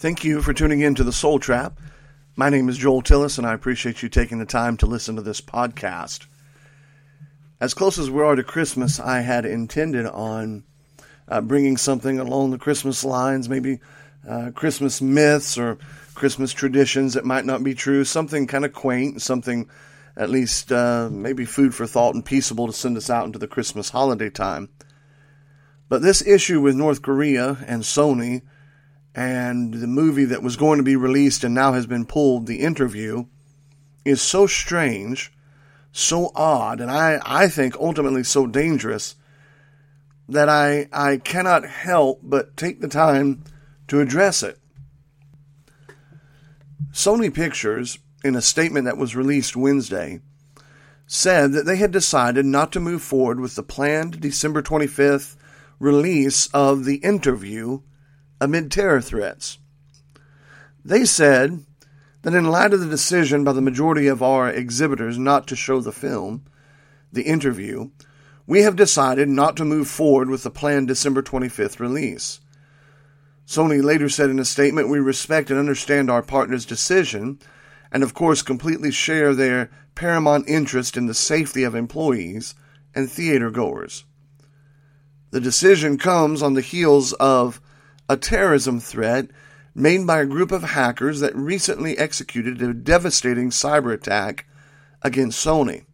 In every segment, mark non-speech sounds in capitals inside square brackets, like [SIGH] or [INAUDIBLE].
Thank you for tuning in to the Soul Trap. My name is Joel Tillis, and I appreciate you taking the time to listen to this podcast. As close as we are to Christmas, I had intended on uh, bringing something along the Christmas lines, maybe uh, Christmas myths or Christmas traditions that might not be true, something kind of quaint, something at least uh, maybe food for thought and peaceable to send us out into the Christmas holiday time. But this issue with North Korea and Sony and the movie that was going to be released and now has been pulled, the interview, is so strange, so odd, and I, I think ultimately so dangerous that I, I cannot help but take the time to address it. Sony Pictures, in a statement that was released Wednesday, said that they had decided not to move forward with the planned December 25th release of the interview amid terror threats. They said that in light of the decision by the majority of our exhibitors not to show the film, the interview, we have decided not to move forward with the planned December 25th release. Sony later said in a statement, We respect and understand our partner's decision, and of course completely share their paramount interest in the safety of employees and theater goers. The decision comes on the heels of a terrorism threat made by a group of hackers that recently executed a devastating cyber attack against Sony.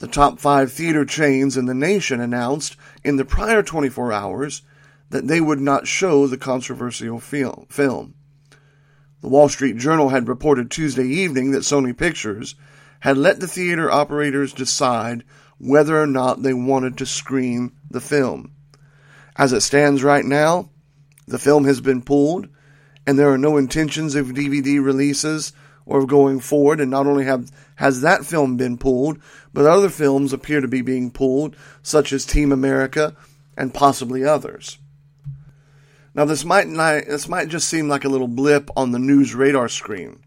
The top five theater chains in the nation announced in the prior 24 hours that they would not show the controversial film. The Wall Street Journal had reported Tuesday evening that Sony Pictures had let the theater operators decide whether or not they wanted to screen the film. As it stands right now, the film has been pulled, and there are no intentions of DVD releases or of going forward. And not only have has that film been pulled, but other films appear to be being pulled, such as Team America and possibly others. Now, this might not, this might just seem like a little blip on the news radar screen.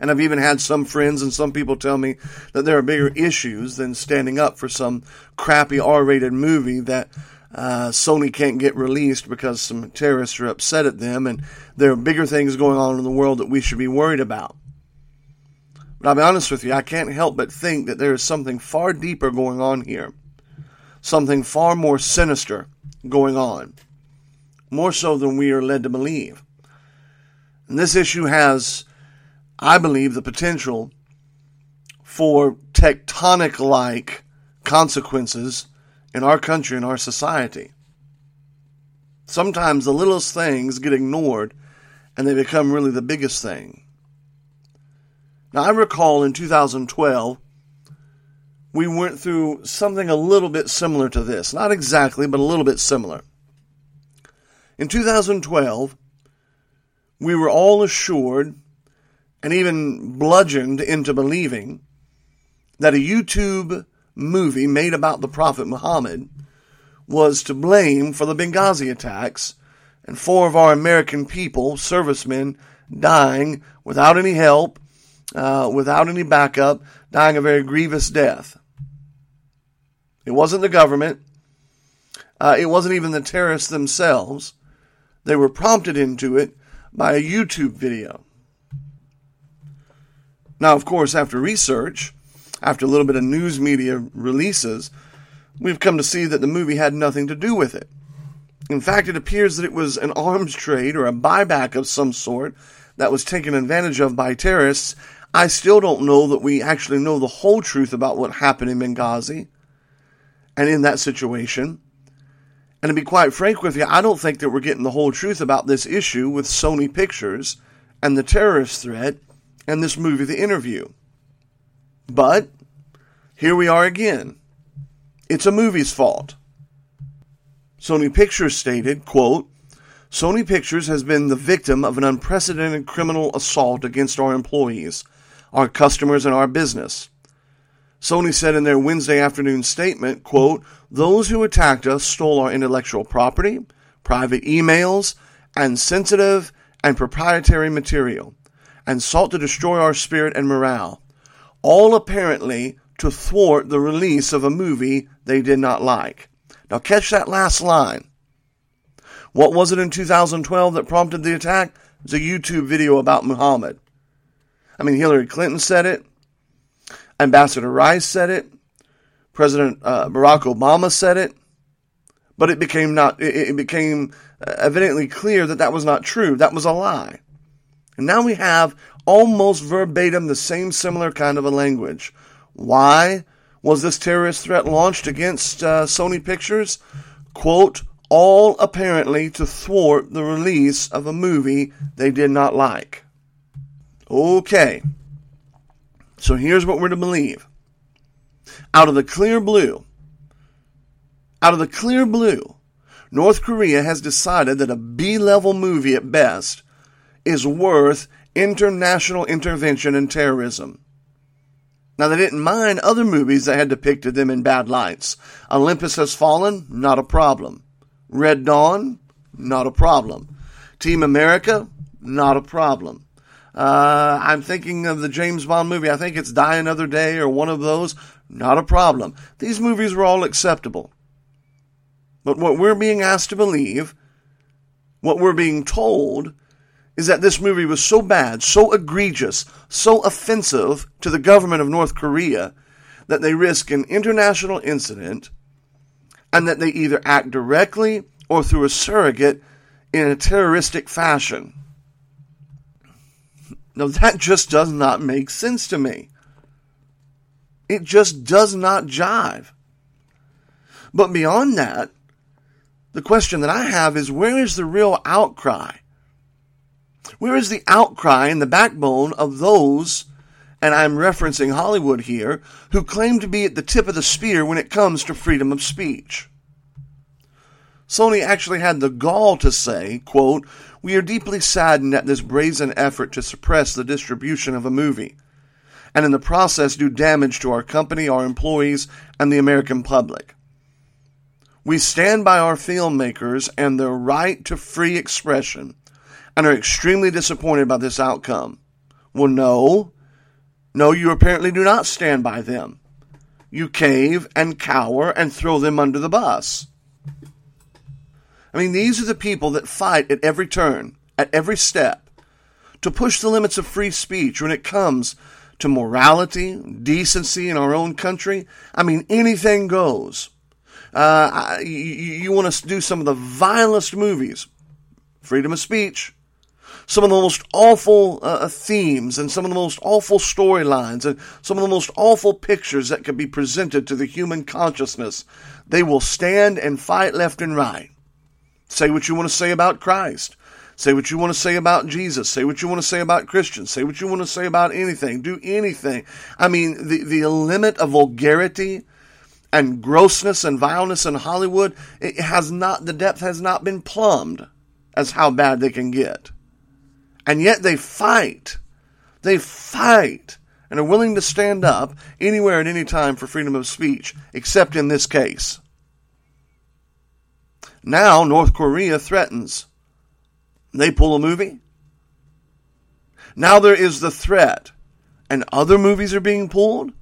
And I've even had some friends and some people tell me that there are bigger issues than standing up for some crappy R rated movie that uh, Sony can't get released because some terrorists are upset at them, and there are bigger things going on in the world that we should be worried about. But I'll be honest with you, I can't help but think that there is something far deeper going on here, something far more sinister going on, more so than we are led to believe. And this issue has, I believe, the potential for tectonic like consequences in our country and our society. Sometimes the littlest things get ignored and they become really the biggest thing. Now, I recall in 2012, we went through something a little bit similar to this. Not exactly, but a little bit similar. In 2012, we were all assured and even bludgeoned into believing that a YouTube movie made about the Prophet Muhammad was to blame for the Benghazi attacks and four of our American people, servicemen, dying without any help, uh, without any backup, dying a very grievous death. It wasn't the government. Uh, it wasn't even the terrorists themselves. They were prompted into it by a YouTube video. Now, of course, after research, after a little bit of news media releases, we've come to see that the movie had nothing to do with it. In fact, it appears that it was an arms trade or a buyback of some sort that was taken advantage of by terrorists. I still don't know that we actually know the whole truth about what happened in Benghazi and in that situation. And to be quite frank with you, I don't think that we're getting the whole truth about this issue with Sony Pictures and the terrorist threat and this movie, The Interview. But here we are again. It's a movie's fault. Sony Pictures stated, quote, Sony Pictures has been the victim of an unprecedented criminal assault against our employees, our customers, and our business. Sony said in their Wednesday afternoon statement, quote, Those who attacked us stole our intellectual property, private emails, and sensitive and proprietary material, and sought to destroy our spirit and morale all apparently to thwart the release of a movie they did not like. Now, catch that last line. What was it in 2012 that prompted the attack? It was a YouTube video about Muhammad. I mean, Hillary Clinton said it. Ambassador Rice said it. President uh, Barack Obama said it. But it became not. It, it became evidently clear that that was not true. That was a lie. And now we have almost verbatim the same similar kind of a language. Why was this terrorist threat launched against uh, Sony Pictures? Quote, all apparently to thwart the release of a movie they did not like. Okay, so here's what we're to believe. Out of the clear blue, out of the clear blue, North Korea has decided that a B level movie at best is worth international intervention in terrorism. Now, they didn't mind other movies that had depicted them in bad lights. Olympus Has Fallen, not a problem. Red Dawn, not a problem. Team America, not a problem. Uh, I'm thinking of the James Bond movie. I think it's Die Another Day or one of those. Not a problem. These movies were all acceptable. But what we're being asked to believe, what we're being told, is that this movie was so bad, so egregious, so offensive to the government of North Korea that they risk an international incident and that they either act directly or through a surrogate in a terroristic fashion. Now, that just does not make sense to me. It just does not jive. But beyond that, the question that I have is where is the real outcry? Where is the outcry and the backbone of those, and I'm referencing Hollywood here, who claim to be at the tip of the spear when it comes to freedom of speech? Sony actually had the gall to say, quote, We are deeply saddened at this brazen effort to suppress the distribution of a movie, and in the process do damage to our company, our employees, and the American public. We stand by our filmmakers and their right to free expression and are extremely disappointed by this outcome. Well, no. No, you apparently do not stand by them. You cave and cower and throw them under the bus. I mean, these are the people that fight at every turn, at every step, to push the limits of free speech when it comes to morality, decency in our own country. I mean, anything goes. Uh, you, you want us to do some of the vilest movies, freedom of speech, some of the most awful uh, uh, themes and some of the most awful storylines and some of the most awful pictures that can be presented to the human consciousness. They will stand and fight left and right. Say what you want to say about Christ. Say what you want to say about Jesus. Say what you want to say about Christians. Say what you want to say about anything. Do anything. I mean, the, the limit of vulgarity and grossness and vileness in Hollywood, it has not, the depth has not been plumbed as how bad they can get. And yet they fight. They fight and are willing to stand up anywhere at any time for freedom of speech, except in this case. Now, North Korea threatens. They pull a movie. Now there is the threat, and other movies are being pulled.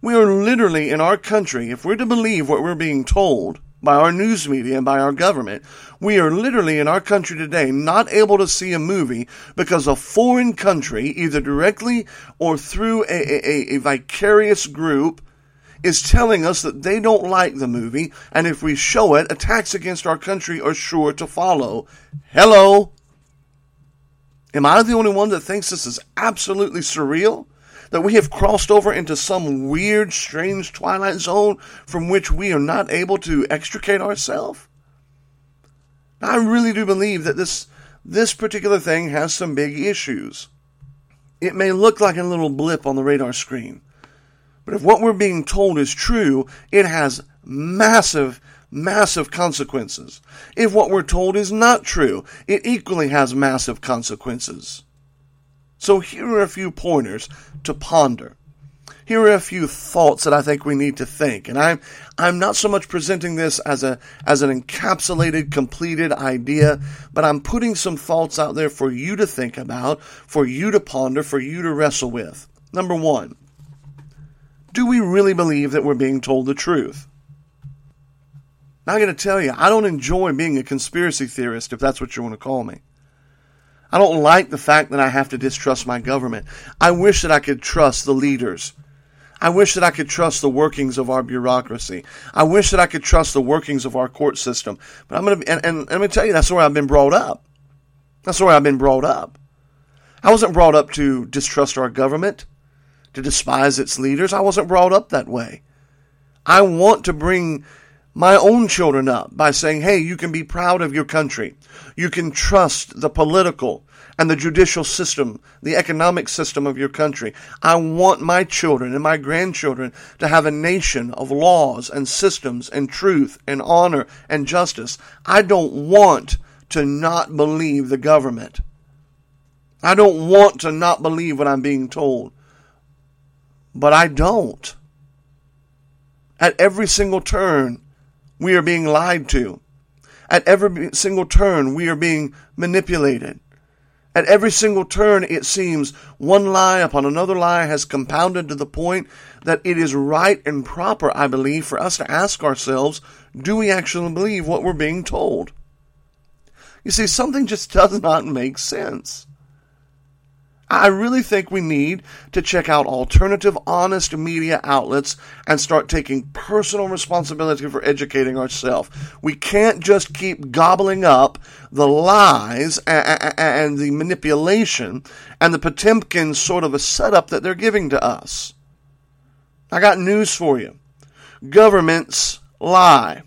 We are literally in our country, if we're to believe what we're being told, by our news media and by our government. We are literally in our country today not able to see a movie because a foreign country, either directly or through a, a, a vicarious group, is telling us that they don't like the movie, and if we show it, attacks against our country are sure to follow. Hello? Am I the only one that thinks this is absolutely surreal? That we have crossed over into some weird, strange twilight zone from which we are not able to extricate ourselves? I really do believe that this this particular thing has some big issues. It may look like a little blip on the radar screen, but if what we're being told is true, it has massive, massive consequences. If what we're told is not true, it equally has massive consequences. So here are a few pointers to ponder. Here are a few thoughts that I think we need to think. And I'm I'm not so much presenting this as a as an encapsulated, completed idea, but I'm putting some thoughts out there for you to think about, for you to ponder, for you to wrestle with. Number one, do we really believe that we're being told the truth? Now, I'm going to tell you, I don't enjoy being a conspiracy theorist, if that's what you want to call me. I don't like the fact that I have to distrust my government. I wish that I could trust the leaders. I wish that I could trust the workings of our bureaucracy. I wish that I could trust the workings of our court system. But I'm to, and, and, and going to tell you, that's where I've been brought up. That's where I've been brought up. I wasn't brought up to distrust our government, to despise its leaders. I wasn't brought up that way. I want to bring my own children up by saying, hey, you can be proud of your country. You can trust the political and the judicial system, the economic system of your country. I want my children and my grandchildren to have a nation of laws and systems and truth and honor and justice. I don't want to not believe the government. I don't want to not believe what I'm being told. But I don't. At every single turn, we are being lied to. At every single turn, we are being manipulated. At every single turn, it seems one lie upon another lie has compounded to the point that it is right and proper, I believe, for us to ask ourselves do we actually believe what we're being told? You see, something just [LAUGHS] does not make sense. I really think we need to check out alternative, honest media outlets and start taking personal responsibility for educating ourselves. We can't just keep gobbling up the lies and the manipulation and the Potemkin sort of a setup that they're giving to us. I got news for you. Governments lie.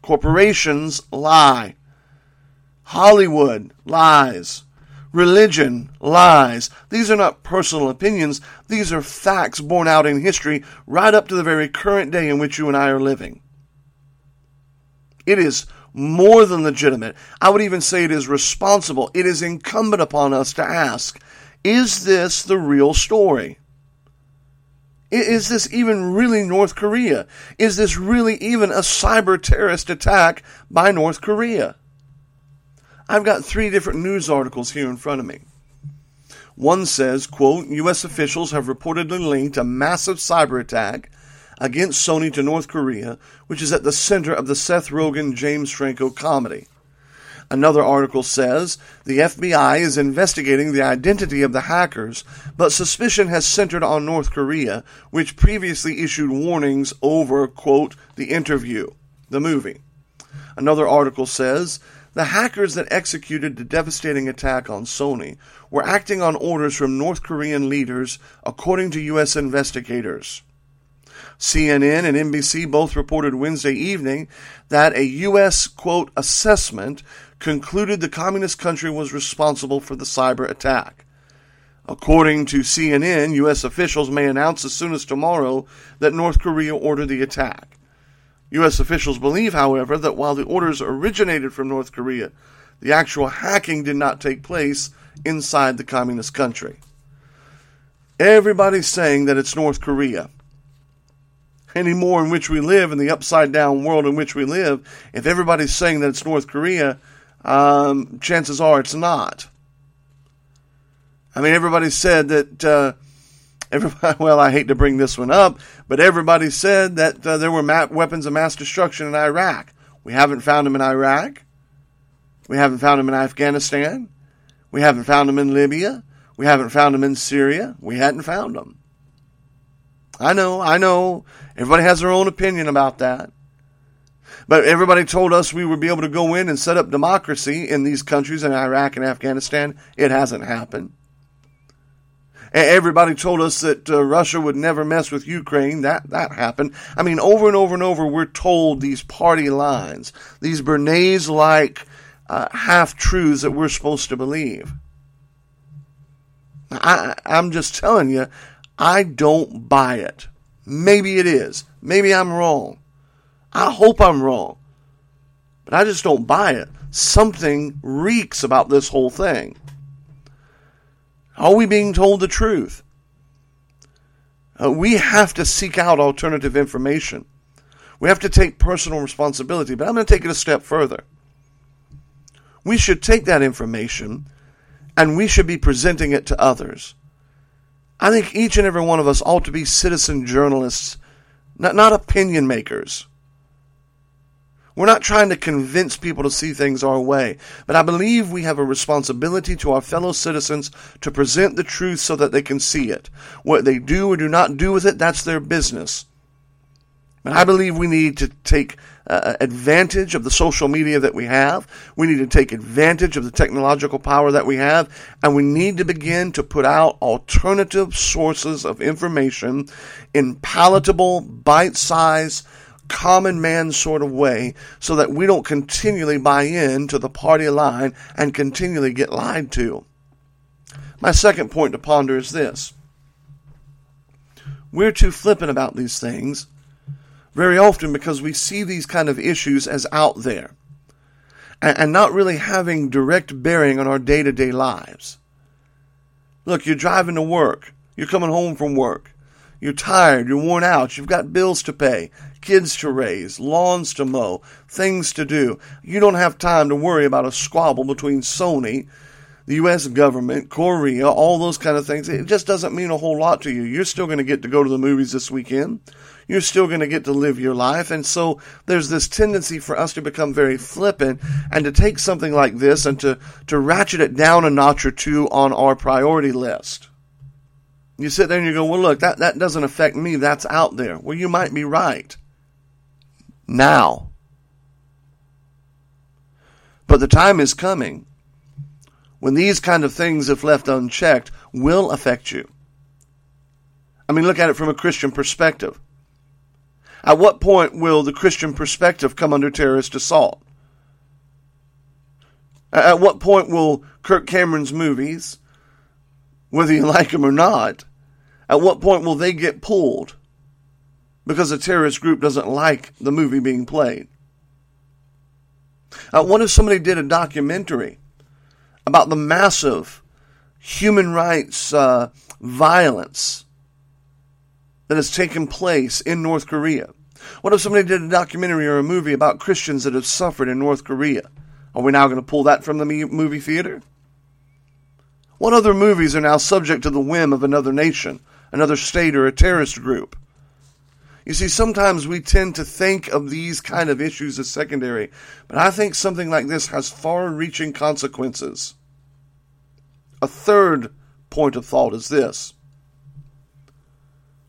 Corporations lie. Hollywood lies. Religion lies. These are not personal opinions. These are facts borne out in history right up to the very current day in which you and I are living. It is more than legitimate. I would even say it is responsible. It is incumbent upon us to ask is this the real story? Is this even really North Korea? Is this really even a cyber terrorist attack by North Korea? I've got three different news articles here in front of me. One says, quote, U.S. officials have reportedly linked a massive cyber attack against Sony to North Korea, which is at the center of the Seth Rogen James Franco comedy. Another article says the FBI is investigating the identity of the hackers, but suspicion has centered on North Korea, which previously issued warnings over, quote, the interview, the movie. Another article says the hackers that executed the devastating attack on Sony were acting on orders from North Korean leaders, according to U.S. investigators. CNN and NBC both reported Wednesday evening that a U.S. quote assessment concluded the communist country was responsible for the cyber attack. According to CNN, U.S. officials may announce as soon as tomorrow that North Korea ordered the attack. U.S. officials believe, however, that while the orders originated from North Korea, the actual hacking did not take place inside the communist country. Everybody's saying that it's North Korea. Anymore in which we live, in the upside down world in which we live, if everybody's saying that it's North Korea, um, chances are it's not. I mean, everybody said that uh, Everybody, [LAUGHS] well, I hate to bring this one up, but everybody said that uh, there were ma- weapons of mass destruction in Iraq. We haven't found them in Iraq. We haven't found them in Afghanistan. We haven't found them in Libya. We haven't found them in Syria. We hadn't found them. I know, I know. Everybody has their own opinion about that. But everybody told us we would be able to go in and set up democracy in these countries in Iraq and Afghanistan. It hasn't happened. Everybody told us that uh, Russia would never mess with Ukraine. That that happened. I mean, over and over and over, we're told these party lines, these Bernays-like uh, half truths that we're supposed to believe. I, I'm just telling you, I don't buy it. Maybe it is. Maybe I'm wrong. I hope I'm wrong. But I just don't buy it. Something reeks about this whole thing. Are we being told the truth? Uh, we have to seek out alternative information. We have to take personal responsibility, but I'm going to take it a step further. We should take that information and we should be presenting it to others. I think each and every one of us ought to be citizen journalists, not, not opinion makers. We're not trying to convince people to see things our way, but I believe we have a responsibility to our fellow citizens to present the truth so that they can see it. What they do or do not do with it, that's their business. But I believe we need to take uh, advantage of the social media that we have. We need to take advantage of the technological power that we have. And we need to begin to put out alternative sources of information in palatable, bite sized, common man sort of way so that we don't continually buy in to the party line and continually get lied to. My second point to ponder is this. We're too flippant about these things very often because we see these kind of issues as out there and, not really having direct bearing on our day to day lives. Look, you're driving to work, you're coming home from work, you're tired, you're worn out, you've got bills to pay, kids to raise, lawns to mow, things to do. You don't have time to worry about a squabble between Sony, the U.S. government, Korea, all those kind of things. It just doesn't mean a whole lot to you. You're still going to get to go to the movies this weekend. You're still going to get to live your life. And so there's this tendency for us to become very flippant and to take something like this and to, to ratchet it down a notch or two on our priority list. You sit there and you go, well, look, that, that doesn't affect me. That's out there. Well, you might be right now. But the time is coming when these kind of things, if left unchecked, will affect you. I mean, look at it from a Christian perspective. At what point will the Christian perspective come under terrorist assault? At what point will Kirk Cameron's movies, whether you [LAUGHS] like them or not, at what point will they get pulled because a terrorist group doesn't like the movie being played. Uh, what if somebody did a documentary about the massive human rights uh, violence that has taken place in North Korea? What if somebody did a documentary or a movie about Christians that have suffered in North Korea? Are we now going to pull that from the movie theater? What other movies are now subject to the whim of another nation, another state, or a terrorist group? You see, sometimes we tend to think of these kind of issues as secondary, but I think something like this has far reaching consequences. A third point of thought is this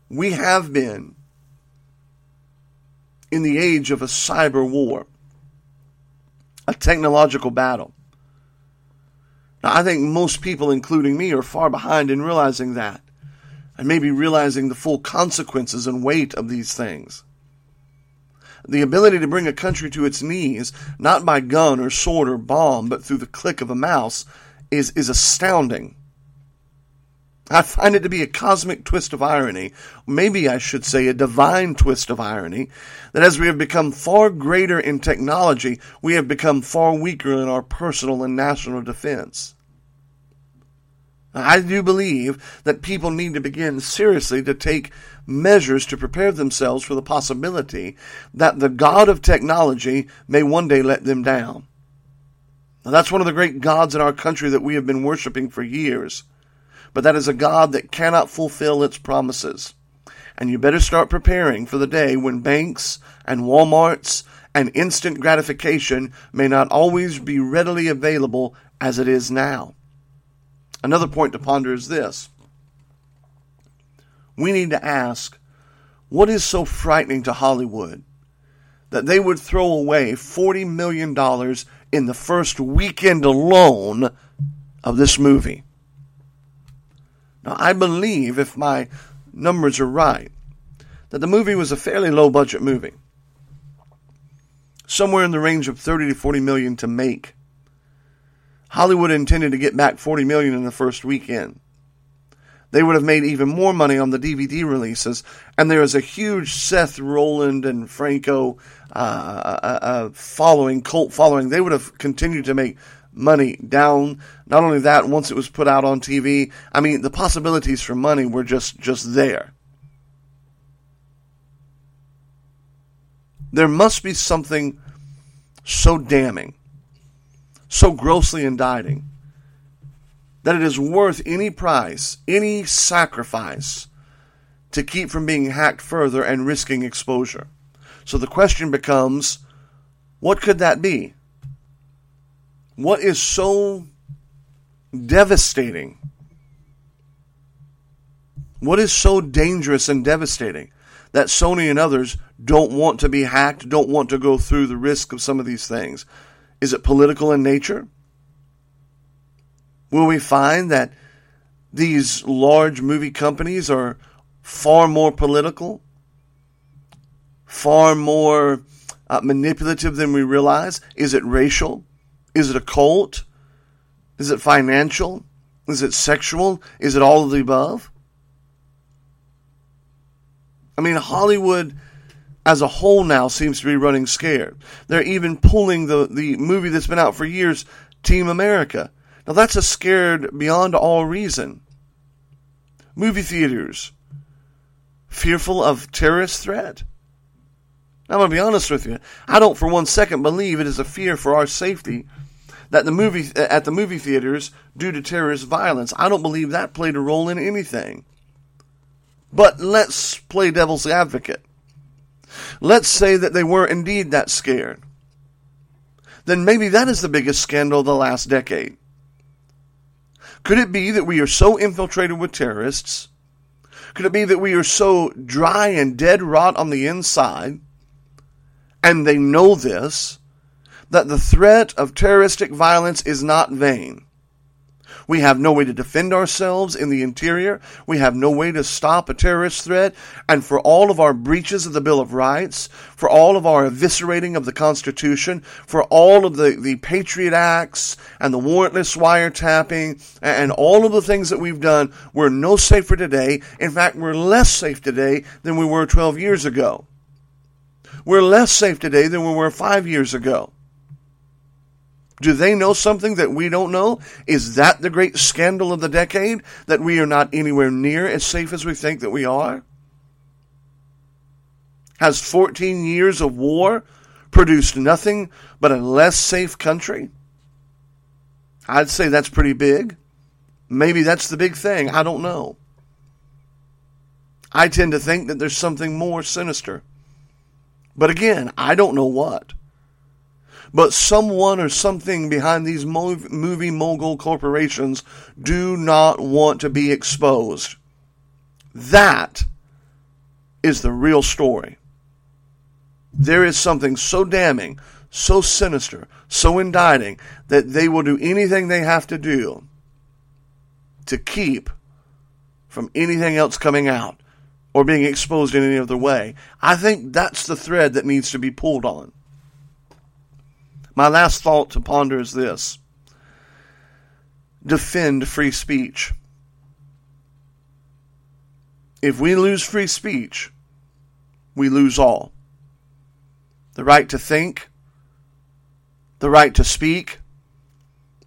we have been in the age of a cyber war, a technological battle. Now, I think most people, including me, are far behind in realizing that and maybe realizing the full consequences and weight of these things. The ability to bring a country to its knees, not by gun or sword or bomb, but through the click of a mouse, is, is astounding. I find it to be a cosmic twist of irony, maybe I should say a divine twist of irony, that as we have become far greater in technology, we have become far weaker in our personal and national defense. I do believe that people need to begin seriously to take measures to prepare themselves for the possibility that the God of technology may one day let them down. Now, that's one of the great gods in our country that we have been worshiping for years. But that is a God that cannot fulfill its promises. And you better start preparing for the day when banks and Walmarts and instant gratification may not always be readily available as it is now. Another point to ponder is this we need to ask what is so frightening to Hollywood that they would throw away $40 million in the first weekend alone of this movie? Now, I believe, if my numbers are right, that the movie was a fairly low budget movie. Somewhere in the range of 30 to 40 million to make. Hollywood intended to get back 40 million in the first weekend. They would have made even more money on the DVD releases, and there is a huge Seth Rollins and Franco uh, uh, uh, following, cult following. They would have continued to make money down. Not only that, once it was put out on TV, I mean, the possibilities for money were just just there. There must be something so damning so grossly indicting that it is worth any price, any sacrifice to keep from being hacked further and risking exposure. So the question becomes What could that be? What is so devastating? What is so dangerous and devastating that Sony and others don't want to be hacked, don't want to go through the risk of some of these things? Is it political in nature? Will we find that these large movie companies are far more political, far more uh, manipulative than we realize? Is it racial? Is it a cult? Is it financial? Is it sexual? Is it all of the above? I mean, Hollywood as a whole now seems to be running scared. They're even pulling the, the movie that's been out for years, Team America. Now, that's a scared beyond all reason. Movie theaters, fearful of terrorist threat. Now, I'm going to be honest with you. I don't for one second believe it is a fear for our safety that the movie at the movie theaters due to terrorist violence. I don't believe that played a role in anything. But let's play devil's advocate. Let's say that they were indeed that scared. Then maybe that is the biggest scandal of the last decade. Could it be that we are so infiltrated with terrorists? Could it be that we are so dry and dead rot on the inside, and they know this, that the threat of terroristic violence is not vain? We have no way to defend ourselves in the interior. We have no way to stop a terrorist threat. And for all of our breaches of the Bill of Rights, for all of our eviscerating of the Constitution, for all of the, the Patriot Acts and the warrantless wiretapping and all of the things that we've done, we're no safer today. In fact, we're less safe today than we were 12 years ago. We're less safe today than we were five years ago. Do they know something that we don't know? Is that the great scandal of the decade? That we are not anywhere near as safe as we think that we are? Has 14 years of war produced nothing but a less safe country? I'd say that's pretty big. Maybe that's the big thing. I don't know. I tend to think that there's something more sinister. But again, I don't know what. But someone or something behind these movie mogul corporations do not want to be exposed. That is the real story. There is something so damning, so sinister, so indicting that they will do anything they have to do to keep from anything else coming out or being exposed in any other way. I think that's the thread that needs to be pulled on. My last thought to ponder is this defend free speech. If we lose free speech, we lose all. The right to think, the right to speak,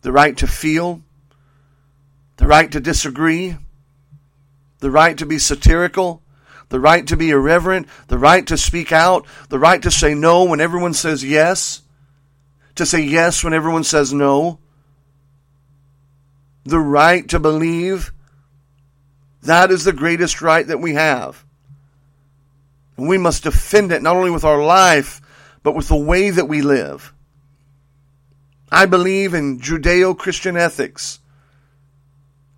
the right to feel, the right to disagree, the right to be satirical, the right to be irreverent, the right to speak out, the right to say no when everyone says yes, to say yes when everyone says no, the right to believe. That is the greatest right that we have. And we must defend it not only with our life, but with the way that we live. I believe in Judeo Christian ethics.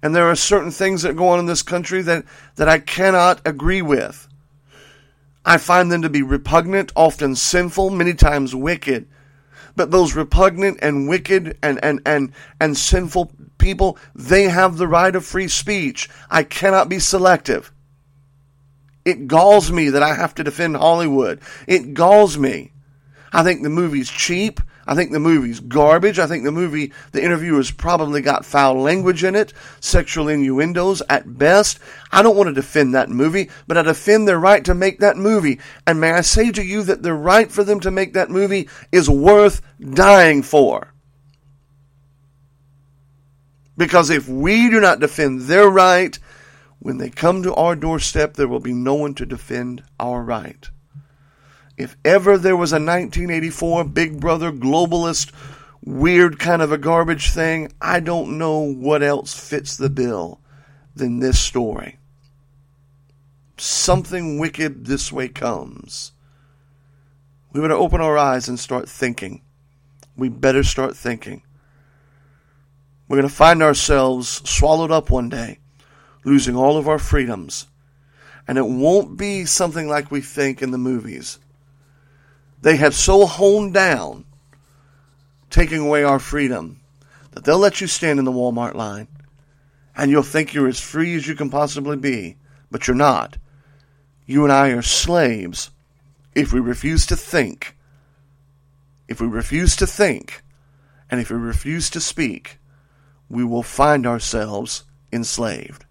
And there are certain things that go on in this country that, that I cannot agree with. I find them to be repugnant, often sinful, many times wicked. But those repugnant and wicked and, and, and, and sinful people, they have the right of free speech. I cannot be selective. It galls me that I have to defend Hollywood. It galls me. I think the movie's cheap. I think the movie's garbage. I think the movie, the interviewers probably got foul language in it, sexual innuendos at best. I don't want to defend that movie, but I defend their right to make that movie. And may I say to you that the right for them to make that movie is worth dying for. Because if we do not defend their right, when they come to our doorstep, there will be no one to defend our right. If ever there was a 1984 Big Brother globalist, weird kind of a garbage thing, I don't know what else fits the bill than this story. Something wicked this way comes. We better open our eyes and start thinking. We better start thinking. We're going to find ourselves swallowed up one day, losing all of our freedoms. And it won't be something like we think in the movies. They have so honed down taking away our freedom that they'll let you stand in the Walmart line and you'll think you're as free as you can possibly be, but you're not. You and I are slaves if we refuse to think. If we refuse to think, and if we refuse to speak, we will find ourselves enslaved.